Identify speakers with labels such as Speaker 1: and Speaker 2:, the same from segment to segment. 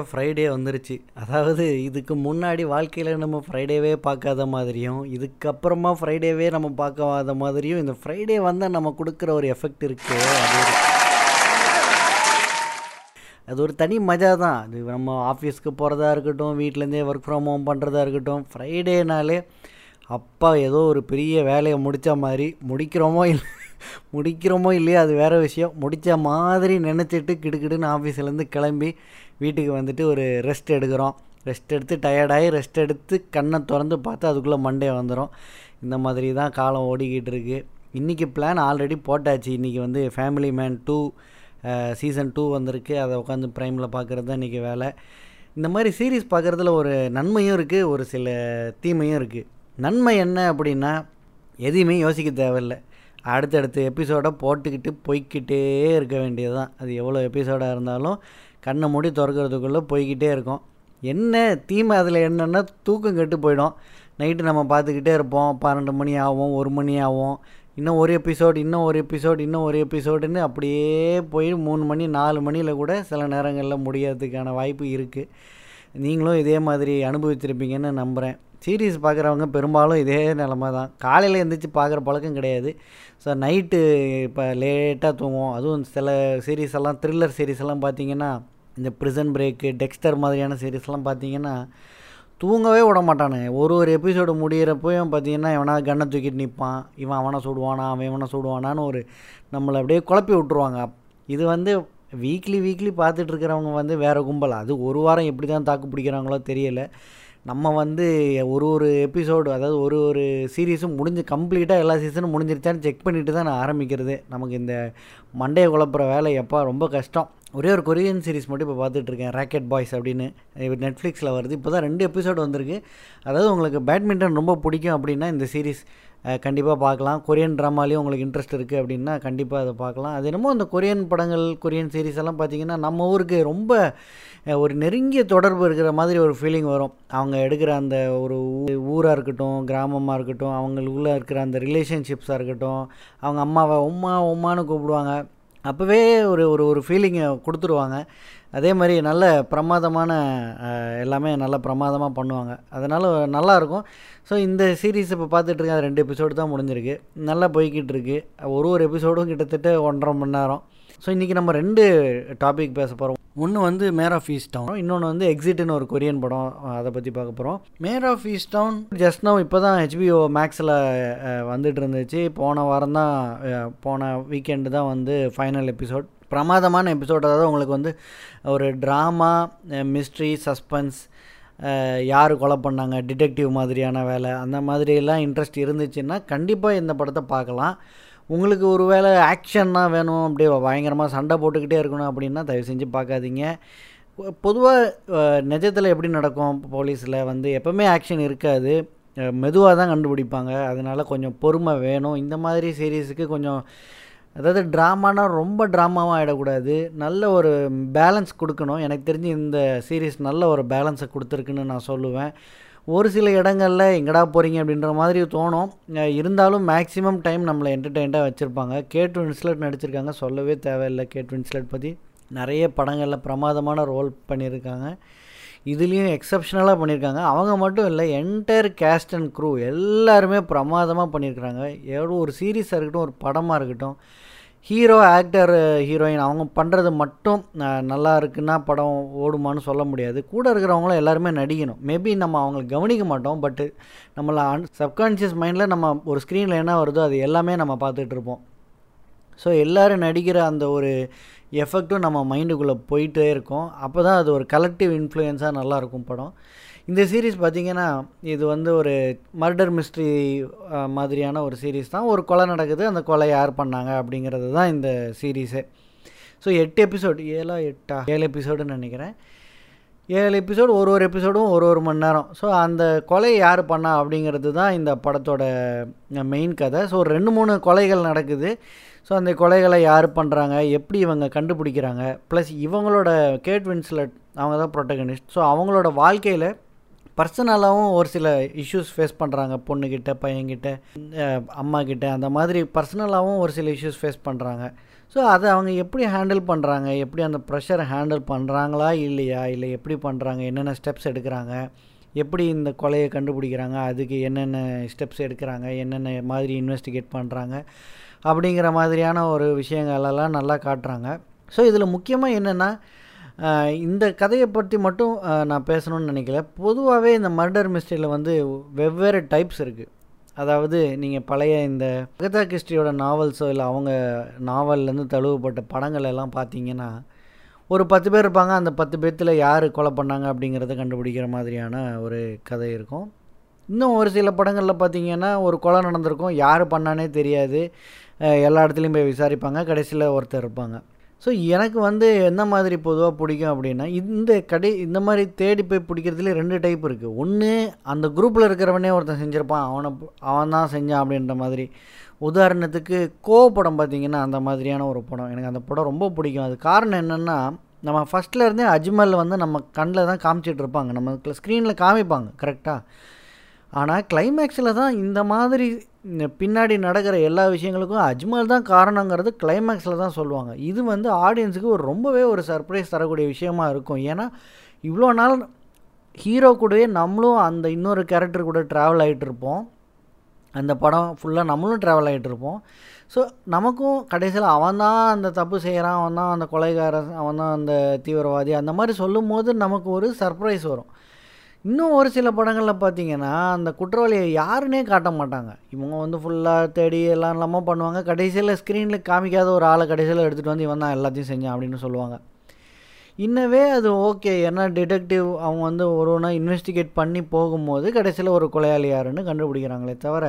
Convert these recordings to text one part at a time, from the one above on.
Speaker 1: வழியாக ஃப்ரைடே வந்துருச்சு. அதாவது இதுக்கு முன்னாடி வாழ்க்கையில் நம்ம ஃப்ரைடேவே பார்க்காத மாதிரியும் இதுக்கப்புறமா ஃப்ரைடேவே நம்ம பார்க்காத மாதிரியும் இந்த ஃப்ரைடே வந்தால் நம்ம கொடுக்குற ஒரு எஃபெக்ட் இருக்குது அது ஒரு அது ஒரு தனி மஜா தான். அது நம்ம ஆஃபீஸ்க்கு போகிறதா இருக்கட்டும் வீட்டிலேருந்தே ஒர்க் ஃப்ரம் ஹோம் பண்ணுறதா இருக்கட்டும் ஃப்ரைடேனாலே அப்பா ஏதோ ஒரு பெரிய வேலையை முடித்த மாதிரி முடிக்கிறோமோ இல்லை முடிக்கிறோமோ இல்லையோ அது வேறு விஷயம். முடித்த மாதிரி நினச்சிட்டு கிடுக்கிடுன்னு ஆஃபீஸ்லேருந்து கிளம்பி வீட்டுக்கு வந்துட்டு ஒரு ரெஸ்ட் எடுக்கிறோம். ரெஸ்ட் எடுத்து டயர்டாகி ரெஸ்ட் எடுத்து கண்ணை திறந்து பார்த்து அதுக்குள்ளே மண்டே வந்துடும் இந்த மாதிரி தான் காலம் ஓடிக்கிட்டு இருக்குது இன்றைக்கி பிளான் ஆல்ரெடி போட்டாச்சு. இன்றைக்கி வந்து family man two season two வந்திருக்கு. அதை உட்காந்து ப்ரைமில் பார்க்குறது தான் இன்றைக்கி வேலை. இந்த மாதிரி சீரீஸ் பார்க்குறதுல ஒரு நன்மையும் இருக்குது ஒரு சில தீமையும் இருக்குது நன்மை என்ன அப்படின்னா எதையுமே யோசிக்க தேவையில்லை. அடுத்தடுத்த எபிசோடை போட்டுக்கிட்டு போய்க்கிட்டே இருக்க வேண்டியது தான் அது எவ்வளோ எபிசோடாக இருந்தாலும் கண்ணை மூடி திறக்கிறதுக்குள்ளே போய்கிட்டே இருக்கும். என்ன தீமை அதில் என்னென்னா தூக்கம் கெட்டு போயிடும். நைட்டு நம்ம பார்த்துக்கிட்டே இருப்போம். பன்னெண்டு மணி ஆகும் ஒரு மணி ஆகும். இன்னும் ஒரு எபிசோடு இன்னும் ஒரு எபிசோடு இன்னும் ஒரு எபிசோடுன்னு அப்படியே போய் மூணு மணி நாலு மணியில் கூட சில நேரங்களில் முடியறதுக்கான வாய்ப்பு இருக்குது நீங்களும் இதே மாதிரி அனுபவிச்சிருப்பீங்கன்னு நம்புகிறேன் சீரீஸ் பார்க்குறவங்க பெரும்பாலும் இதே நிலமை தான். காலையில் எழுந்திரிச்சு பார்க்குற பழக்கம் கிடையாது. ஸோ நைட்டு இப்போ லேட்டாக தூங்குவோம். அதுவும் சில சீரீஸ் எல்லாம் த்ரில்லர் சீரீஸ் எல்லாம் பார்த்தீங்கன்னா இந்த ப்ரிசன் பிரேக்கு டெக்ஸ்டர் மாதிரியான சீரீஸ்லாம் பார்த்தீங்கன்னா தூங்கவே விட மாட்டானுங்க ஒரு ஒரு எபிசோடு முடிகிறப்பையும் பார்த்தீங்கன்னா இவனா கண்ணை தூக்கிட்டு நிற்பான் இவன் அவனை சுடுவானா அவன் இவனை சுடுவானான்னு ஒரு நம்மளை அப்படியே குழப்பி விட்ருவாங்க இது வந்து வீக்லி வீக்லி பார்த்துட்ருக்கிறவங்க வந்து வேறு கும்பல்? அது ஒரு வாரம் எப்படி தான் தாக்கு பிடிக்கிறாங்களோ தெரியலை. நம்ம வந்து ஒரு ஒரு எபிசோடு அதாவது ஒரு ஒரு சீரீஸும் முடிஞ்சு கம்ப்ளீட்டாக எல்லா சீசனும் முடிஞ்சிருச்சான்னு செக் பண்ணிவிட்டு தான் நான் ஆரம்பிக்கிறது. நமக்கு இந்த மண்டையை குழப்புற வேலை எப்போ ரொம்ப கஷ்டம். ஒரே ஒரு கொரியன் சீரிஸ் மட்டும் இப்போ பார்த்துட்ருக்கேன் ராக்கெட் பாய்ஸ் அப்படின்னு. நெட்ஃப்ளிக்ஸில் வருது. இப்போ தான் ரெண்டு எபிசோடு வந்திருக்கு. அதாவது உங்களுக்கு பேட்மிண்டன் ரொம்ப பிடிக்கும் அப்படின்னா இந்த சீரீஸ் கண்டிப்பாக பார்க்கலாம். கொரியன் ட்ராமாலேயும் உங்களுக்கு இன்ட்ரெஸ்ட் இருக்குது அப்படின்னா கண்டிப்பாக அதை பார்க்கலாம். அது என்னமோ அந்த கொரியன் படங்கள் கொரியன் சீரீஸ் எல்லாம் பார்த்திங்கன்னா நம்ம ஊருக்கு ரொம்ப ஒரு நெருங்கிய தொடர்பு இருக்கிற மாதிரி ஒரு ஃபீலிங் வரும். அவங்க எடுக்கிற அந்த ஒரு ஊராக இருக்கட்டும் கிராமமாக இருக்கட்டும் அவங்களுக்குள்ளே இருக்கிற அந்த ரிலேஷன்ஷிப்ஸாக இருக்கட்டும் அவங்க அம்மாவை உம்மா உம்மான்னு கூப்பிடுவாங்க. அப்போவே ஒரு ஒரு ஒரு ஃபீலிங்கை கொடுத்துருவாங்க. அதே மாதிரி நல்ல பிரமாதமான எல்லாமே நல்ல பிரமாதமாக பண்ணுவாங்க. அதனால் நல்லாயிருக்கும் ஸோ இந்த சீரீஸ் இப்போ பார்த்துட்ருக்கேன் அது ரெண்டு எபிசோடு தான் முடிஞ்சிருக்கு. நல்லா போய்கிட்டு இருக்கு. ஒரு ஒரு எபிசோடும் கிட்டத்தட்ட ஒன்றரை மணி நேரம். ஸோ இன்றைக்கி நம்ம ரெண்டு டாபிக் பேச போகிறோம் ஒன்று வந்து மேர் ஆஃப் ஈஸ்ட் டவுன் இன்னொன்று வந்து எக்ஸிட்னு ஒரு கொரியன் படம் அதை பற்றி பார்க்க போகிறோம் Mare of Easttown just now இப்போ தான் ஹெச்பிஓ மேக்ஸில் வந்துட்டு இருந்துச்சு. போன வாரம் தான் போன வீக்கெண்டு தான் வந்து ஃபைனல் எபிசோட் பிரமாதமான எபிசோட் அதாவது உங்களுக்கு வந்து ஒரு ட்ராமா மிஸ்ட்ரி சஸ்பென்ஸ் யார் கொலை பண்ணாங்க டிடெக்டிவ் மாதிரியான வேலை அந்த மாதிரியெல்லாம் இன்ட்ரெஸ்ட் இருந்துச்சுன்னா கண்டிப்பாக இந்த படத்தை பார்க்கலாம். உங்களுக்கு ஒரு வேளை ஆக்ஷன்னா வேணும் அப்படியே பயங்கரமாக சண்டை போட்டுக்கிட்டே இருக்கணும் அப்படின்னா தயவு செஞ்சு பார்க்காதீங்க. பொதுவாக நிஜத்தில் எப்படி நடக்கும் போலீஸில் வந்து எப்போவுமே ஆக்ஷன் இருக்காது. மெதுவாக தான் கண்டுபிடிப்பாங்க. அதனால் கொஞ்சம் பொறுமை வேணும். இந்த மாதிரி சீரீஸுக்கு கொஞ்சம் அதாவது ட்ராமானா ரொம்ப ட்ராமாவும் ஆகிடக்கூடாது நல்ல ஒரு பேலன்ஸ் கொடுக்கணும். எனக்கு தெரிஞ்சு இந்த சீரீஸ் நல்ல ஒரு பேலன்ஸை கொடுத்துருக்குன்னு நான் சொல்லுவேன். ஒரு சில இடங்களில் எங்கடா போகிறீங்க அப்படின்ற மாதிரி தோணும். இருந்தாலும் மேக்ஸிமம் டைம் நம்மளை என்டர்டெயின்டாக வச்சுருப்பாங்க. கேட் வின்ஸ்லெட் நடிச்சிருக்காங்க. சொல்லவே தேவையில்லை கேட் வின்ஸ்லெட் பற்றி நிறைய படங்களில் பிரமாதமான ரோல் பண்ணியிருக்காங்க. இதுலேயும் எக்ஸப்ஷனலாக பண்ணியிருக்காங்க. அவங்க மட்டும் இல்லை என்டையர் கேஸ்ட் அண்ட் க்ரூ எல்லாருமே பிரமாதமாக பண்ணியிருக்கிறாங்க. எவ்வளோ ஒரு சீரீஸாக இருக்கட்டும் ஒரு படமாக இருக்கட்டும். ஹீரோ ஆக்டர் ஹீரோயின் அவங்க பண்ணுறது மட்டும் நல்லா இருக்குன்னா படம் ஓடுமான்னு சொல்ல முடியாது. கூட இருக்கிறவங்களும் எல்லாருமே நடிக்கணும். மேபி நம்ம அவங்களை கவனிக்க மாட்டோம் பட்டு நம்மளை அன் சப்கான்ஷியஸ் மைண்டில் நம்ம ஒரு ஸ்க்ரீனில் என்ன வருதோ அது எல்லாமே நம்ம பார்த்துட்ருப்போம் ஸோ எல்லோரும் நடிக்கிற அந்த ஒரு எஃபெக்ட்டும் நம்ம மைண்டுக்குள்ளே போயிட்டே இருக்கும். அப்போ தான் அது ஒரு கலெக்டிவ் இன்ஃப்ளூயன்ஸாக நல்லாயிருக்கும் படம். இந்த சீரீஸ் பார்த்திங்கன்னா இது வந்து ஒரு மர்டர் மிஸ்ட்ரி மாதிரியான ஒரு சீரீஸ் தான். ஒரு கொலை நடக்குது அந்த கொலை யார் பண்ணாங்க அப்படிங்கிறது தான் இந்த சீரீஸே ஸோ எட்டு எபிசோடு ஏழா எட்டா? ஏழு எபிசோடுன்னு நினைக்கிறேன். ஏழு எபிசோடு ஒரு ஒரு எபிசோடும் ஒரு ஒரு மணி நேரம். ஸோ அந்த கொலை யார் பண்ணா அப்படிங்கிறது தான் இந்த படத்தோட மெயின் கதை. ஸோ ரெண்டு மூணு கொலைகள் நடக்குது. ஸோ அந்த கொலைகளை யார் பண்ணுறாங்க எப்படி இவங்க கண்டுபிடிக்கிறாங்க? ப்ளஸ் இவங்களோட கேட் வின்ஸ்லட் அவங்க தான் ப்ரொட்டகனிஸ்ட் ஸோ அவங்களோட வாழ்க்கையில் பர்சனலாகவும் ஒரு சில இஷ்யூஸ் ஃபேஸ் பண்ணுறாங்க பொண்ணுக்கிட்ட பையன்கிட்ட அம்மா கிட்ட அந்த மாதிரி பர்சனலாகவும் ஒரு சில இஷ்யூஸ் ஃபேஸ் பண்ணுறாங்க ஸோ அதை அவங்க எப்படி ஹேண்டில் பண்ணுறாங்க எப்படி அந்த ப்ரெஷரை ஹேண்டில் பண்ணுறாங்களா இல்லையா? இல்லை எப்படி பண்ணுறாங்க என்னென்ன ஸ்டெப்ஸ் எடுக்கிறாங்க? எப்படி இந்த கொலையை கண்டுபிடிக்கிறாங்க? அதுக்கு என்னென்ன ஸ்டெப்ஸ் எடுக்கிறாங்க? என்னென்ன மாதிரி இன்வெஸ்டிகேட் பண்ணுறாங்க அப்படிங்கிற மாதிரியான ஒரு விஷயங்களெல்லாம் நல்லா காட்டுறாங்க. ஸோ இதில் முக்கியமாக என்னென்னா இந்த கதையை பற்றி மட்டும் நான் பேசணும்னு நினைக்கல. பொதுவாகவே இந்த மர்டர் மிஸ்ட்ரியில் வந்து வெவ்வேறு டைப்ஸ் இருக்குது அதாவது நீங்கள் பழைய இந்த அகதா கிறிஸ்டியோட நாவல்ஸோ இல்லை அவங்க நாவல்லேருந்து தழுவப்பட்ட படங்கள் எல்லாம் பார்த்தீங்கன்னா ஒரு பத்து பேர் இருப்பாங்க. அந்த பத்து பேர்த்தில் யார் கொலை பண்ணாங்க அப்படிங்கிறத கண்டுபிடிக்கிற மாதிரியான ஒரு கதை இருக்கும். இன்னும் ஒரு சில படங்களில் பார்த்தீங்கன்னா ஒரு கொலை நடந்திருக்கும். யார் பண்ணானே தெரியாது. எல்லா இடத்துலையும் போய் விசாரிப்பாங்க. கடைசியில் ஒருத்தர் இருப்பாங்க. ஸோ எனக்கு வந்து என்ன மாதிரி பொதுவாக பிடிக்கும் அப்படின்னா இந்த கடை இந்த மாதிரி தேடி போய் பிடிக்கிறதுல ரெண்டு டைப் இருக்குது ஒன்று அந்த குரூப்பில் இருக்கிறவனே ஒருத்தன் செஞ்சுருப்பான். அவனை அவன் தான் செஞ்சான் அப்படின்ற மாதிரி. உதாரணத்துக்கு கோ படம் பார்த்திங்கன்னா அந்த மாதிரியான ஒரு படம். எனக்கு அந்த படம் ரொம்ப பிடிக்கும். அது காரணம் என்னென்னா நம்ம ஃபஸ்ட்லேருந்தே அஜ்மல் வந்து நம்ம கண்ணில் தான் காமிச்சிட்டு இருப்பாங்க. நம்ம ஸ்க்ரீனில் காமிப்பாங்க கரெக்டாக ஆனால் கிளைமேக்ஸில் தான் இந்த மாதிரி பின்னாடி நடக்கிற எல்லா விஷயங்களுக்கும் அஜ்மல் தான் காரணங்கிறது கிளைமேக்ஸில் தான் சொல்லுவாங்க. இது வந்து ஆடியன்ஸுக்கு ஒரு ரொம்பவே ஒரு சர்ப்ரைஸ் தரக்கூடிய விஷயமா இருக்கும். ஏன்னா இவ்வளோ நாள் ஹீரோ கூடவே நம்மளும் அந்த இன்னொரு கேரக்டர் கூட ட்ராவல் ஆகிட்டு இருப்போம். அந்த படம் ஃபுல்லாக நம்மளும் ட்ராவல் ஆகிட்டு இருப்போம். ஸோ நமக்கும் கடைசியில் அவன் தான் அந்த தப்பு செய்கிறான் அவன் தான் அந்த கொலைகாரன் அவன் தான் அந்த தீவிரவாதி அந்த மாதிரி சொல்லும் போது நமக்கு ஒரு சர்ப்ரைஸ் வரும். இன்னும் ஒரு சில படங்களில் பார்த்தீங்கன்னா அந்த குற்றவாளியை யாருன்னே காட்ட மாட்டாங்க. இவங்க வந்து ஃபுல்லாக தேடி எல்லாம் இல்லாமல் பண்ணுவாங்க. கடைசியில் ஸ்க்ரீனில் காமிக்காத ஒரு ஆளை கடைசியில் எடுத்துகிட்டு வந்து இவன் தான் எல்லாத்தையும் செஞ்சான் அப்படின்னு சொல்லுவாங்க. இன்னவே அது ஓகே. ஏன்னா டிடெக்டிவ் அவங்க வந்து ஒரு ஒன்றா இன்வெஸ்டிகேட் பண்ணி போகும்போது கடைசியில் ஒரு கொலையாளி யாருன்னு கண்டுபிடிக்கிறாங்களே தவிர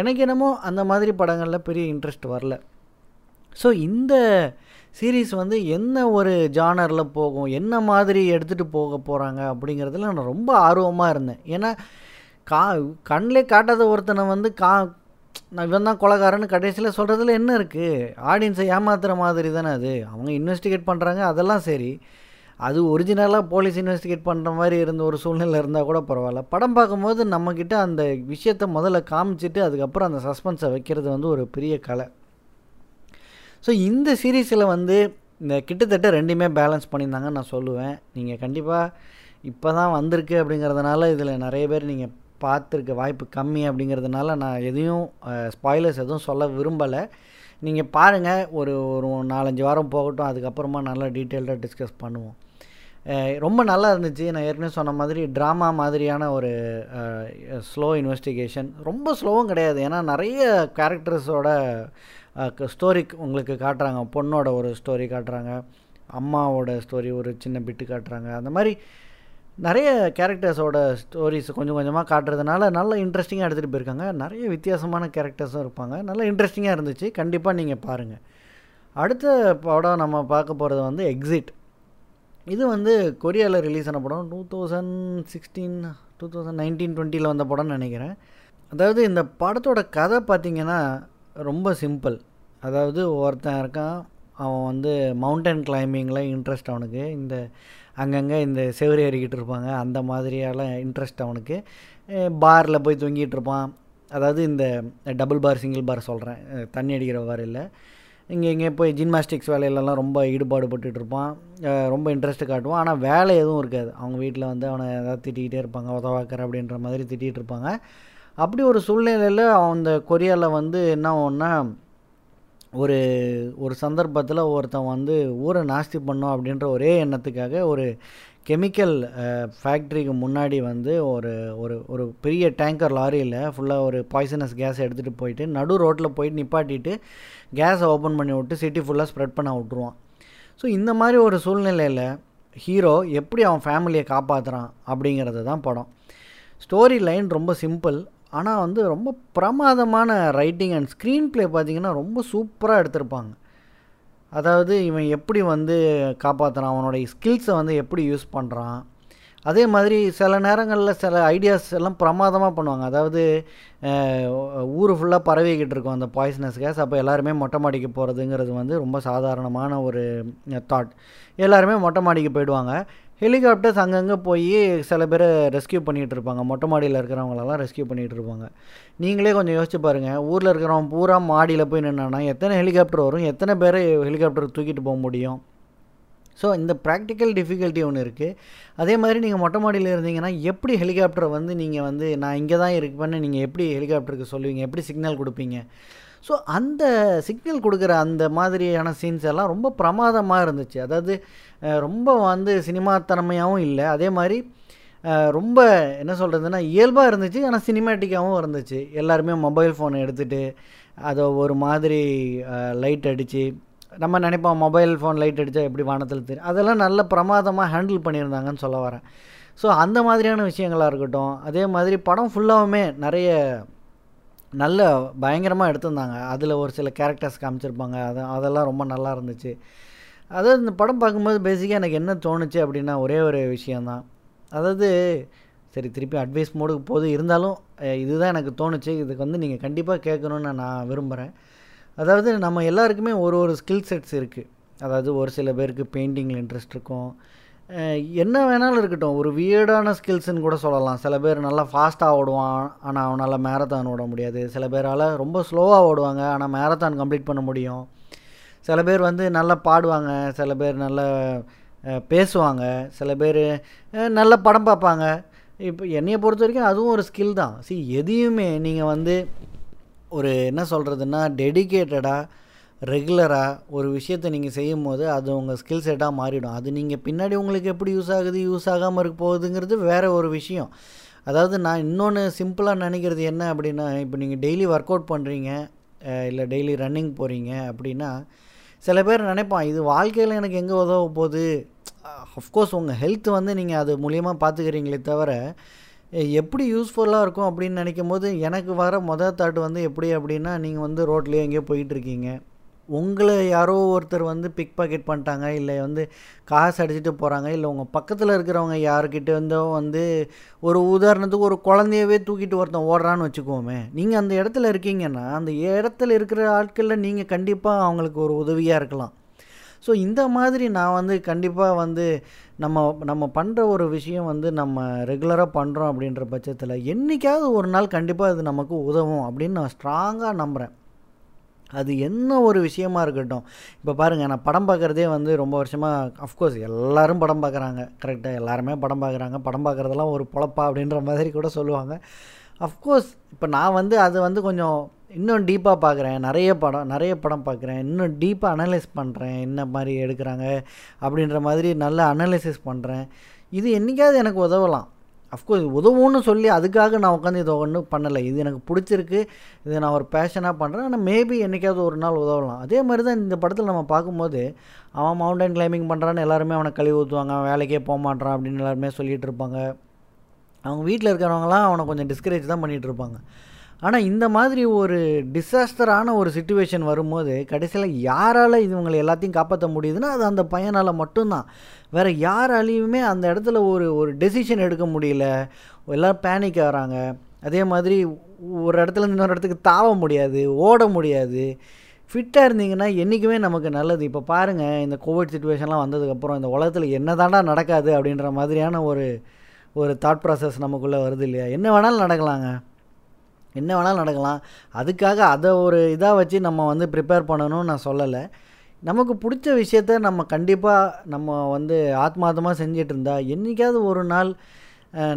Speaker 1: எனக்கு என்னமோ அந்த மாதிரி படங்களில் பெரிய இன்ட்ரெஸ்ட் வரல. ஸோ இந்த சீரீஸ் வந்து என்ன ஒரு ஜானரில் போகும் என்ன மாதிரி எடுத்துகிட்டு போக போகிறாங்க அப்படிங்கிறதுல நான் ரொம்ப ஆர்வமாக இருந்தேன். ஏன்னா கா கண்ணிலே காட்டாத ஒருத்தனை வந்து கா நான் இவன் தான் கொலகாரன்னு கடைசியில் சொல்கிறதுல என்ன இருக்குது ஆடியன்ஸை ஏமாத்துகிற மாதிரி தானே அது. அவங்க இன்வெஸ்டிகேட் பண்ணுறாங்க அதெல்லாம் சரி. அது ஒரிஜினலாக போலீஸ் இன்வெஸ்டிகேட் பண்ணுற மாதிரி இருந்த ஒரு சூழ்நிலை இருந்தால் கூட பரவாயில்ல. படம் பார்க்கும்போது நம்மக்கிட்ட அந்த விஷயத்தை முதல்ல காமிச்சிட்டு அதுக்கப்புறம் அந்த சஸ்பென்ஸை வைக்கிறது வந்து ஒரு பெரிய கலை. ஸோ இந்த சீரீஸில் வந்து இந்த கிட்டத்தட்ட ரெண்டுமே பேலன்ஸ் பண்ணியிருந்தாங்கன்னு நான் சொல்லுவேன். நீங்கள் கண்டிப்பாக இப்போ தான் வந்திருக்கு அப்படிங்கிறதுனால இதில் நிறைய பேர் நீங்கள் பார்த்துருக்க வாய்ப்பு கம்மி அப்படிங்கிறதுனால நான் எதையும் ஸ்பாய்லர்ஸ் எதுவும் சொல்ல விரும்பலை. நீங்கள் பாருங்கள் ஒரு ஒரு நாலஞ்சு வாரம் போகட்டும் அதுக்கப்புறமா நல்லா டீட்டெயில்டாக டிஸ்கஸ் பண்ணுவோம். ரொம்ப நல்லா இருந்துச்சு. நான் ஏற்கனவே சொன்ன மாதிரி ட்ராமா மாதிரியான ஒரு ஸ்லோ இன்வெஸ்டிகேஷன் ரொம்ப ஸ்லோவும் கிடையாது. ஏன்னா நிறைய கேரக்டர்ஸோட ஸ்டோரி உங்களுக்கு காட்டுறாங்க. பொண்ணோட ஒரு ஸ்டோரி காட்டுறாங்க. அம்மாவோட ஸ்டோரி ஒரு சின்ன பிட்டு காட்டுறாங்க. அந்த மாதிரி நிறைய கேரக்டர்ஸோட ஸ்டோரிஸ் கொஞ்சம் கொஞ்சமாக காட்டுறதுனால நல்ல இன்ட்ரெஸ்டிங்காக எடுத்துகிட்டு போயிருக்காங்க. நிறைய வித்தியாசமான கேரக்டர்ஸும் இருப்பாங்க. நல்ல இன்ட்ரெஸ்டிங்காக இருந்துச்சு. கண்டிப்பாக நீங்கள் பாருங்கள் அடுத்த படம் நம்ம பார்க்க போகிறது வந்து எக்ஸிட் இது வந்து கொரியாவில் ரிலீஸ் ஆன படம். Two thousand sixteen two thousand nineteen டுவெண்ட்டியில் வந்த படம்னு நினைக்கிறேன். அதாவது இந்த படத்தோட கதை பார்த்திங்கன்னா ரொம்ப சிம்பிள் அதாவது ஒருத்தன் இருக்கான் அவன் வந்து மவுண்டன் கிளைம்பிங்கில் இன்ட்ரெஸ்ட் அவனுக்கு. இந்த அங்கங்கே இந்த செவரி ஏறிக்கிட்டு இருப்பாங்க அந்த மாதிரியெல்லாம் இன்ட்ரெஸ்ட் அவனுக்கு. பாரில் போய் தொங்கிட்டு இருப்பான். அதாவது இந்த டபுள் பார் சிங்கிள் பார் சொல்கிறேன் தண்ணி அடிக்கிற பார் இல்லை. இங்கே இங்கே போய் ஜிம்னாஸ்டிக்ஸ் வேலையிலலாம் ரொம்ப ஈடுபாடு பட்டுட்டு இருப்பான் ரொம்ப இன்ட்ரெஸ்ட்டு காட்டுவான். ஆனால் வேலை எதுவும் இருக்காது. அவங்க வீட்டில் வந்து அவனை ஏதாவது திட்டிக்கிட்டே இருப்பாங்க உதவாக்கர் அப்படின்ற மாதிரி திட்டிகிட்டு இருப்பாங்க. அப்படி ஒரு சூழ்நிலையில் அந்த கொரியாவில் வந்து என்ன ஒன்றா ஒரு ஒரு சந்தர்ப்பத்தில் ஒருத்தன் வந்து ஊரை நாஸ்தி பண்ணோம் அப்படின்ற ஒரே எண்ணத்துக்காக ஒரு கெமிக்கல் ஃபேக்ட்ரிக்கு முன்னாடி வந்து ஒரு ஒரு ஒரு பெரிய டேங்கர் லாரியில் ஃபுல்லாக ஒரு பாய்சனஸ் கேஸ் எடுத்துகிட்டு போயிட்டு நடு ரோட்டில் போயிட்டு நிப்பாட்டிட்டு கேஸை ஓப்பன் பண்ணி விட்டு சிட்டி ஃபுல்லாக ஸ்ப்ரெட் பண்ண விட்ருவான் ஸோ இந்த மாதிரி ஒரு சூழ்நிலையில் ஹீரோ எப்படி அவன் ஃபேமிலியை காப்பாற்றுறான் அப்படிங்கிறது தான் படம். ஸ்டோரி லைன் ரொம்ப சிம்பிள் ஆனால் வந்து ரொம்ப பிரமாதமான ரைட்டிங் அண்ட் ஸ்க்ரீன் ப்ளே பார்த்திங்கன்னா ரொம்ப சூப்பராக எடுத்திருப்பாங்க. அதாவது இவன் எப்படி வந்து காப்பாற்றுறான் அவனுடைய ஸ்கில்ஸை வந்து எப்படி யூஸ் பண்ணுறான் அதே மாதிரி சில நேரங்களில் சில ஐடியாஸ் எல்லாம் பிரமாதமாக பண்ணுவாங்க. அதாவது ஊர் ஃபுல்லாக பரவிக்கிட்டு இருக்கும் அந்த பாய்சனஸ் கேஸ் அப்போ எல்லாருமே மொட்டை மாடிக்கு போகிறதுங்கிறது வந்து ரொம்ப சாதாரணமான ஒரு தாட் எல்லாருமே மொட்டை மாடிக்கு போயிடுவாங்க. ஹெலிகாப்டர்ஸ் அங்கங்கே போய் சில பேரை ரெஸ்கியூ பண்ணிகிட்டு இருப்பாங்க. மொட்டை மாடியில் இருக்கிறவங்களெல்லாம் ரெஸ்கியூ பண்ணிகிட்டு இருப்பாங்க. நீங்களே கொஞ்சம் யோசிச்சு பாருங்கள் ஊரில் இருக்கிறவன் பூரா மாடியில் போய் நின்னானா எத்தனை ஹெலிகாப்டர் வரும்? எத்தனை பேரை ஹெலிகாப்டர் தூக்கிட்டு போக முடியும்? ஸோ இந்த ப்ராக்டிக்கல் டிஃபிகல்ட்டி ஒன்று இருக்குது அதே மாதிரி நீங்கள் மொட்டை மாடியில் இருந்தீங்கன்னா எப்படி ஹெலிகாப்டரை வந்து நீங்கள் வந்து நான் இங்கே தான் இருப்பேன்னு நீங்கள் எப்படி ஹெலிகாப்டருக்கு சொல்லுவீங்க? எப்படி சிக்னல் கொடுப்பீங்க? ஸோ அந்த சிக்னல் கொடுக்குற அந்த மாதிரியான சீன்ஸ் எல்லாம் ரொம்ப பிரமாதமாக இருந்துச்சு. அதாவது ரொம்ப வந்து சினிமா தன்மையாகவும் இல்லை. அதே மாதிரி ரொம்ப என்ன சொல்கிறதுன்னா இயல்பாக இருந்துச்சு ஆனால் சினிமேட்டிக்காகவும் இருந்துச்சு. எல்லாருமே மொபைல் ஃபோனை எடுத்துகிட்டு அதை ஒரு மாதிரி லைட் அடித்து நம்ம நினைப்போம் மொபைல் ஃபோன் லைட் அடித்தா எப்படி வானத்தில் தெரியும் அதெல்லாம் நல்ல பிரமாதமாக ஹேண்டில் பண்ணியிருந்தாங்கன்னு சொல்ல வரேன். ஸோ அந்த மாதிரியான விஷயங்களாக இருக்கட்டும் அதே மாதிரி படம் ஃபுல்லாகவுமே நிறைய நல்ல பயங்கரமாக எடுத்திருந்தாங்க. அதில் ஒரு சில கேரக்டர்ஸ் காமிச்சிருப்பாங்க அது அதெல்லாம் ரொம்ப நல்லா இருந்துச்சு. அதாவது இந்த படம் பார்க்கும்போது பேசிக்காக எனக்கு என்ன தோணுச்சு அப்படின்னா ஒரே ஒரு விஷயந்தான் அதாவது சரி திருப்பி அட்வைஸ் மோடுக்கு போது இருந்தாலும் இதுதான் எனக்கு தோணுச்சு. இதுக்கு வந்து நீங்கள் கண்டிப்பாக கேட்கணுன்னு நான் விரும்புகிறேன் அதாவது நம்ம எல்லாருக்குமே ஒரு ஒரு ஸ்கில் செட்ஸ் இருக்குது அதாவது ஒரு சில பேருக்கு பெயிண்டிங்கில் இன்ட்ரெஸ்ட் இருக்கும். என்ன வேணாலும் இருக்கட்டும். ஒரு வியர்டான ஸ்கில்ஸ்ன்னு கூட சொல்லலாம். சில பேர் நல்லா ஃபாஸ்ட்டாக ஓடுவான் ஆனால் அவனால் மேரத்தான் ஓட முடியாது. சில பேரால் ரொம்ப ஸ்லோவாக ஓடுவாங்க ஆனால் மேரத்தான் கம்ப்ளீட் பண்ண முடியும். சில பேர் வந்து நல்லா பாடுவாங்க சில பேர் நல்லா பேசுவாங்க சில பேர் நல்ல படம் பார்ப்பாங்க. இப்போ என்னையை பொறுத்த வரைக்கும் அதுவும் ஒரு ஸ்கில் தான். சி எதையுமே நீங்கள் வந்து ஒரு என்ன சொல்கிறதுன்னா டெடிகேட்டடாக ரெகுலராக ஒரு விஷயத்தை நீங்கள் செய்யும் போது அது உங்கள் ஸ்கில் செட்டாக மாறிடும். அது நீங்கள் பின்னாடி உங்களுக்கு எப்படி யூஸ் ஆகுது யூஸ் ஆகாமல் இருக்க போகுதுங்கிறது வேறு ஒரு விஷயம். அதாவது நான் இன்னொன்று சிம்பிளாக நினைக்கிறது என்ன அப்படின்னா இப்போ நீங்கள் டெய்லி ஒர்க் அவுட் பண்ணுறீங்க இல்லை டெய்லி ரன்னிங் போகிறீங்க அப்படின்னா சில பேர் நினைப்பான் இது வாழ்க்கையில் எனக்கு எங்கே உதவ போகுது? அஃப்கோர்ஸ் உங்கள் ஹெல்த் வந்து நீங்கள் அது மூலியமாக பார்த்துக்கிறீங்களே தவிர எப்படி யூஸ்ஃபுல்லாக இருக்கும் அப்படின்னு நினைக்கும் போது எனக்கு வர மொதல் தாட் வந்து எப்படி அப்படின்னா நீங்கள் வந்து ரோட்லேயே எங்கேயோ போயிட்டுருக்கீங்க உங்களை யாரோ ஒருத்தர் வந்து பிக் பாக்கெட் பண்ணிட்டாங்க இல்லை வந்து காசு அடிச்சுட்டு போகிறாங்க இல்லை உங்கள் பக்கத்தில் இருக்கிறவங்க யாருக்கிட்ட இருந்தோ வந்து ஒரு உதாரணத்துக்கு ஒரு குழந்தையவே தூக்கிட்டு ஒருத்தன் ஓடுறான்னு வச்சுக்கோமே. நீங்கள் அந்த இடத்துல இருக்கீங்கன்னா அந்த இடத்துல இருக்கிற ஆட்களில் நீங்கள் கண்டிப்பாக அவங்களுக்கு ஒரு உதவியாக இருக்கலாம். ஸோ இந்த மாதிரி நான் வந்து கண்டிப்பாக வந்து நம்ம நம்ம பண்ணுற ஒரு விஷயம் வந்து நம்ம ரெகுலராக பண்ணுறோம் அப்படின்ற பட்சத்தில் என்றைக்காவது ஒரு நாள் கண்டிப்பாக அது நமக்கு உதவும் அப்படின்னு நான் ஸ்ட்ராங்காக நம்புகிறேன் அது என்ன ஒரு விஷயமா இருக்கட்டும். இப்போ பாருங்கள் நான் படம் பார்க்குறதே வந்து ரொம்ப வருஷமாக அஃப்கோர்ஸ் எல்லாரும் படம் பார்க்குறாங்க கரெக்டாக எல்லாருமே படம் பார்க்குறாங்க படம் பார்க்குறதெல்லாம் ஒரு பொழப்பா அப்படின்ற மாதிரி கூட சொல்லுவாங்க. அஃப்கோர்ஸ் இப்போ நான் வந்து அது வந்து கொஞ்சம் இன்னும் டீப்பாக பார்க்குறேன் நிறைய படம் நிறைய படம் பார்க்குறேன் இன்னும் டீப்பாக அனலைஸ் பண்ணுறேன் என்ன மாதிரி எடுக்கிறாங்க அப்படின்ற மாதிரி நல்லா அனலைசிஸ் பண்ணுறேன் இது என்றைக்காவது எனக்கு உதவலாம். அஃப்கோர்ஸ் உதவும்னு சொல்லி அதுக்காக நான் உட்காந்து இதை ஒன்றும் பண்ணலை. இது எனக்கு பிடிச்சிருக்கு. இது நான் ஒரு பேஷனாக பண்ணுறேன் ஆனால் மேபி என்றைக்காவது ஒரு நாள் உதவலாம். அதே மாதிரி தான் இந்த படத்தில் நம்ம பார்க்கும்போது அவன் மவுண்டன் கிளைம்பிங் பண்ணுறான்னு எல்லாருமே அவனை கழுவி ஊற்றுவாங்க அவன் வேலைக்கே போக மாட்டான் அப்படின்னு எல்லாருமே சொல்லிகிட்டு இருப்பாங்க. அவங்க வீட்டில் இருக்கிறவங்களாம் அவனை கொஞ்சம் டிஸ்கரேஜ் தான் பண்ணிகிட்டு இருப்பாங்க. ஆனால் இந்த மாதிரி ஒரு டிசாஸ்டரான ஒரு சுச்சுவேஷன் வரும்போது கடைசியில் யாரால் இவங்களை எல்லாத்தையும் காப்பாற்ற முடியுதுன்னா அது அந்த பையனால் மட்டும்தான். வேறு யாராலையுமே அந்த இடத்துல ஒரு ஒரு டெசிஷன் எடுக்க முடியல. எல்லோரும் பேனிக் ஆகிறாங்க. அதே மாதிரி ஒரு இடத்துல இருந்து இன்னொரு இடத்துக்கு தாவ முடியாது ஓட முடியாது. ஃபிட்டாக இருந்தீங்கன்னா என்றைக்குமே நமக்கு நல்லது. இப்போ பாருங்கள் இந்த கோவிட் சுச்சுவேஷன்லாம் வந்ததுக்கப்புறம் இந்த உலகத்தில் என்ன தாண்டா நடக்காது அப்படின்ற மாதிரியான ஒரு ஒரு தாட் ப்ராசஸ் நமக்குள்ளே வருது இல்லையா? என்ன வேணாலும் நடக்கலாங்க. என்ன வேணாலும் நடக்கலாம். அதுக்காக அதை ஒரு இதாக வச்சு நம்ம வந்து ப்ரிப்பேர் பண்ணணும்னு நான் சொல்லலை. நமக்கு பிடிச்ச விஷயத்த நம்ம கண்டிப்பாக நம்ம வந்து ஆத்மார்த்தமாக செஞ்சிட்டு இருந்தால் என்றைக்காவது ஒரு நாள்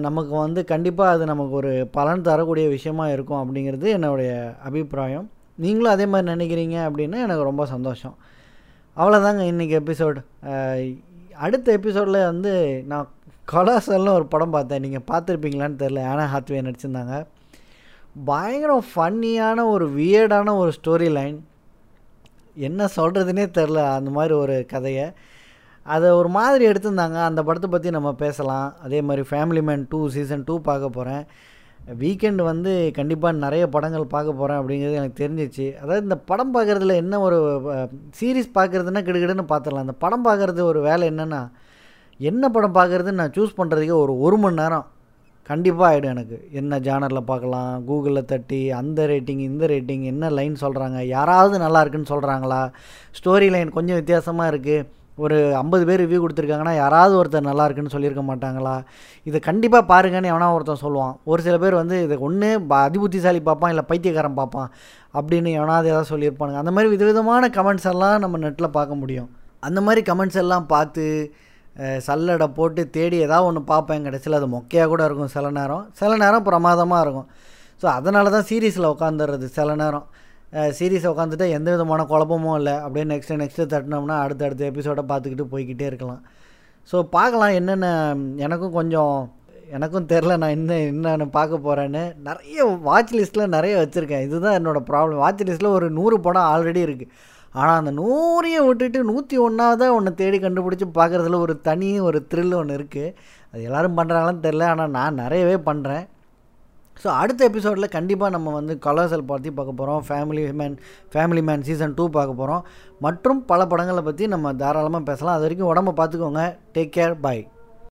Speaker 1: நமக்கு வந்து கண்டிப்பாக அது நமக்கு ஒரு பலன் தரக்கூடிய விஷயமாக இருக்கும் அப்படிங்கிறது என்னுடைய அபிப்பிராயம். நீங்களும் அதே மாதிரி நினைக்கிறீங்க அப்படின்னா எனக்கு ரொம்ப சந்தோஷம். அவ்வளோதாங்க இன்றைக்கி எபிசோடு அடுத்த எபிசோடில் வந்து நான் கலாசல்னு ஒரு படம் பார்த்தேன். நீங்கள் பார்த்துருப்பீங்களான்னு தெரில ஆனா ஹாத்வே நடிச்சிருந்தாங்க. பயங்கரம் ஃபன்னியான ஒரு வியர்டான ஒரு ஸ்டோரி லைன் என்ன சொல்கிறதுனே தெரில அந்த மாதிரி ஒரு கதையை. அதை ஒரு மாதிரி எடுத்திருந்தாங்க. அந்த படத்தை பற்றி நம்ம பேசலாம். அதே மாதிரி family man two season two பார்க்க போகிறேன் வீக்கெண்ட் வந்து கண்டிப்பாக நிறைய படங்கள் பார்க்க போகிறேன் அப்படிங்கிறது எனக்கு தெரிஞ்சிச்சு. அதாவது இந்த படம் பார்க்குறதுல என்ன ஒரு சீரீஸ் பார்க்குறதுன்னா கிடுகிடுன்னு பார்த்துடலாம். அந்த படம் பார்க்குறது ஒரு வேலை என்னென்னா என்ன படம் பார்க்குறதுன்னு நான் சூஸ் பண்ணுறதுக்கே ஒரு ஒரு மணி நேரம். கண்டிப்பாக ஆகிடும் எனக்கு. என்ன ஜானரில் பார்க்கலாம் கூகுளில் தட்டி அந்த ரேட்டிங் இந்த ரேட்டிங் என்ன லைன் சொல்கிறாங்க யாராவது நல்லா இருக்குன்னு சொல்கிறாங்களா ஸ்டோரி லைன் கொஞ்சம் வித்தியாசமாக இருக்குது ஒரு ஐம்பது பேர் ரிவ்யூ கொடுத்துருக்காங்கன்னா யாராவது ஒருத்தர் நல்லா இருக்குன்னு சொல்லியிருக்க மாட்டாங்களா? இதை கண்டிப்பாக பாருங்கன்னு எவனா ஒருத்தன் சொல்லுவான். ஒரு சில பேர் வந்து இதை ஒன்று அதிபுத்திசாலி பார்ப்பான் இல்லை பைத்தியக்காரன் பார்ப்பான் அப்படின்னு எவனாவது ஏதாவது சொல்லியிருப்பானுங்க. அந்த மாதிரி விதவிதமான கமெண்ட்ஸ் எல்லாம் நம்ம நெட்டில் பார்க்க முடியும். அந்த மாதிரி கமெண்ட்ஸ் எல்லாம் பார்த்து சல்லடை போட்டு தேடி ஏதாவது ஒன்று பார்ப்பேன் கடைசியில். அது மொக்கையாக கூட இருக்கும் சில நேரம். சில நேரம் பிரமாதமாக இருக்கும். ஸோ அதனால தான் சீரீஸில் உட்காந்துடுறது சில நேரம். சீரீஸை உட்காந்துட்டு எந்த விதமான குழப்பமும் இல்லை. அப்படியே நெக்ஸ்ட்டு நெக்ஸ்ட்டு தட்டினோம்னா அடுத்தடுத்த எபிசோடை பார்த்துக்கிட்டு போய்கிட்டே இருக்கலாம். ஸோ பார்க்கலாம் என்னென்ன எனக்கும் கொஞ்சம் எனக்கும் தெரில நான் என்ன என்னென்னு பார்க்க போகிறேன்னு நிறைய வாட்ச் லிஸ்ட்டில் நிறைய வச்சுருக்கேன். இதுதான் என்னோடய ப்ராப்ளம் வாட்ச் லிஸ்ட்டில் ஒரு நூறு படம் ஆல்ரெடி இருக்குது ஆனால் அந்த நூறையும் விட்டுட்டு நூற்றி ஒன்றாவது ஒன்று தேடி கண்டுபிடிச்சி பார்க்குறதுல ஒரு தனி ஒரு த்ரில் ஒன்று இருக்குது அது எல்லோரும் பண்ணுறாங்களான்னு தெரில ஆனால் நான் நிறையவே பண்ணுறேன் ஸோ அடுத்த எபிசோடில் கண்டிப்பாக நம்ம வந்து கலர்சல் பற்றி பார்க்க போகிறோம் family man family man season two பார்க்க போகிறோம் மற்றும் பல படங்களை பற்றி நம்ம தாராளமாக பேசலாம். அது வரைக்கும் உடம்ப பார்த்துக்கோங்க. Take care bye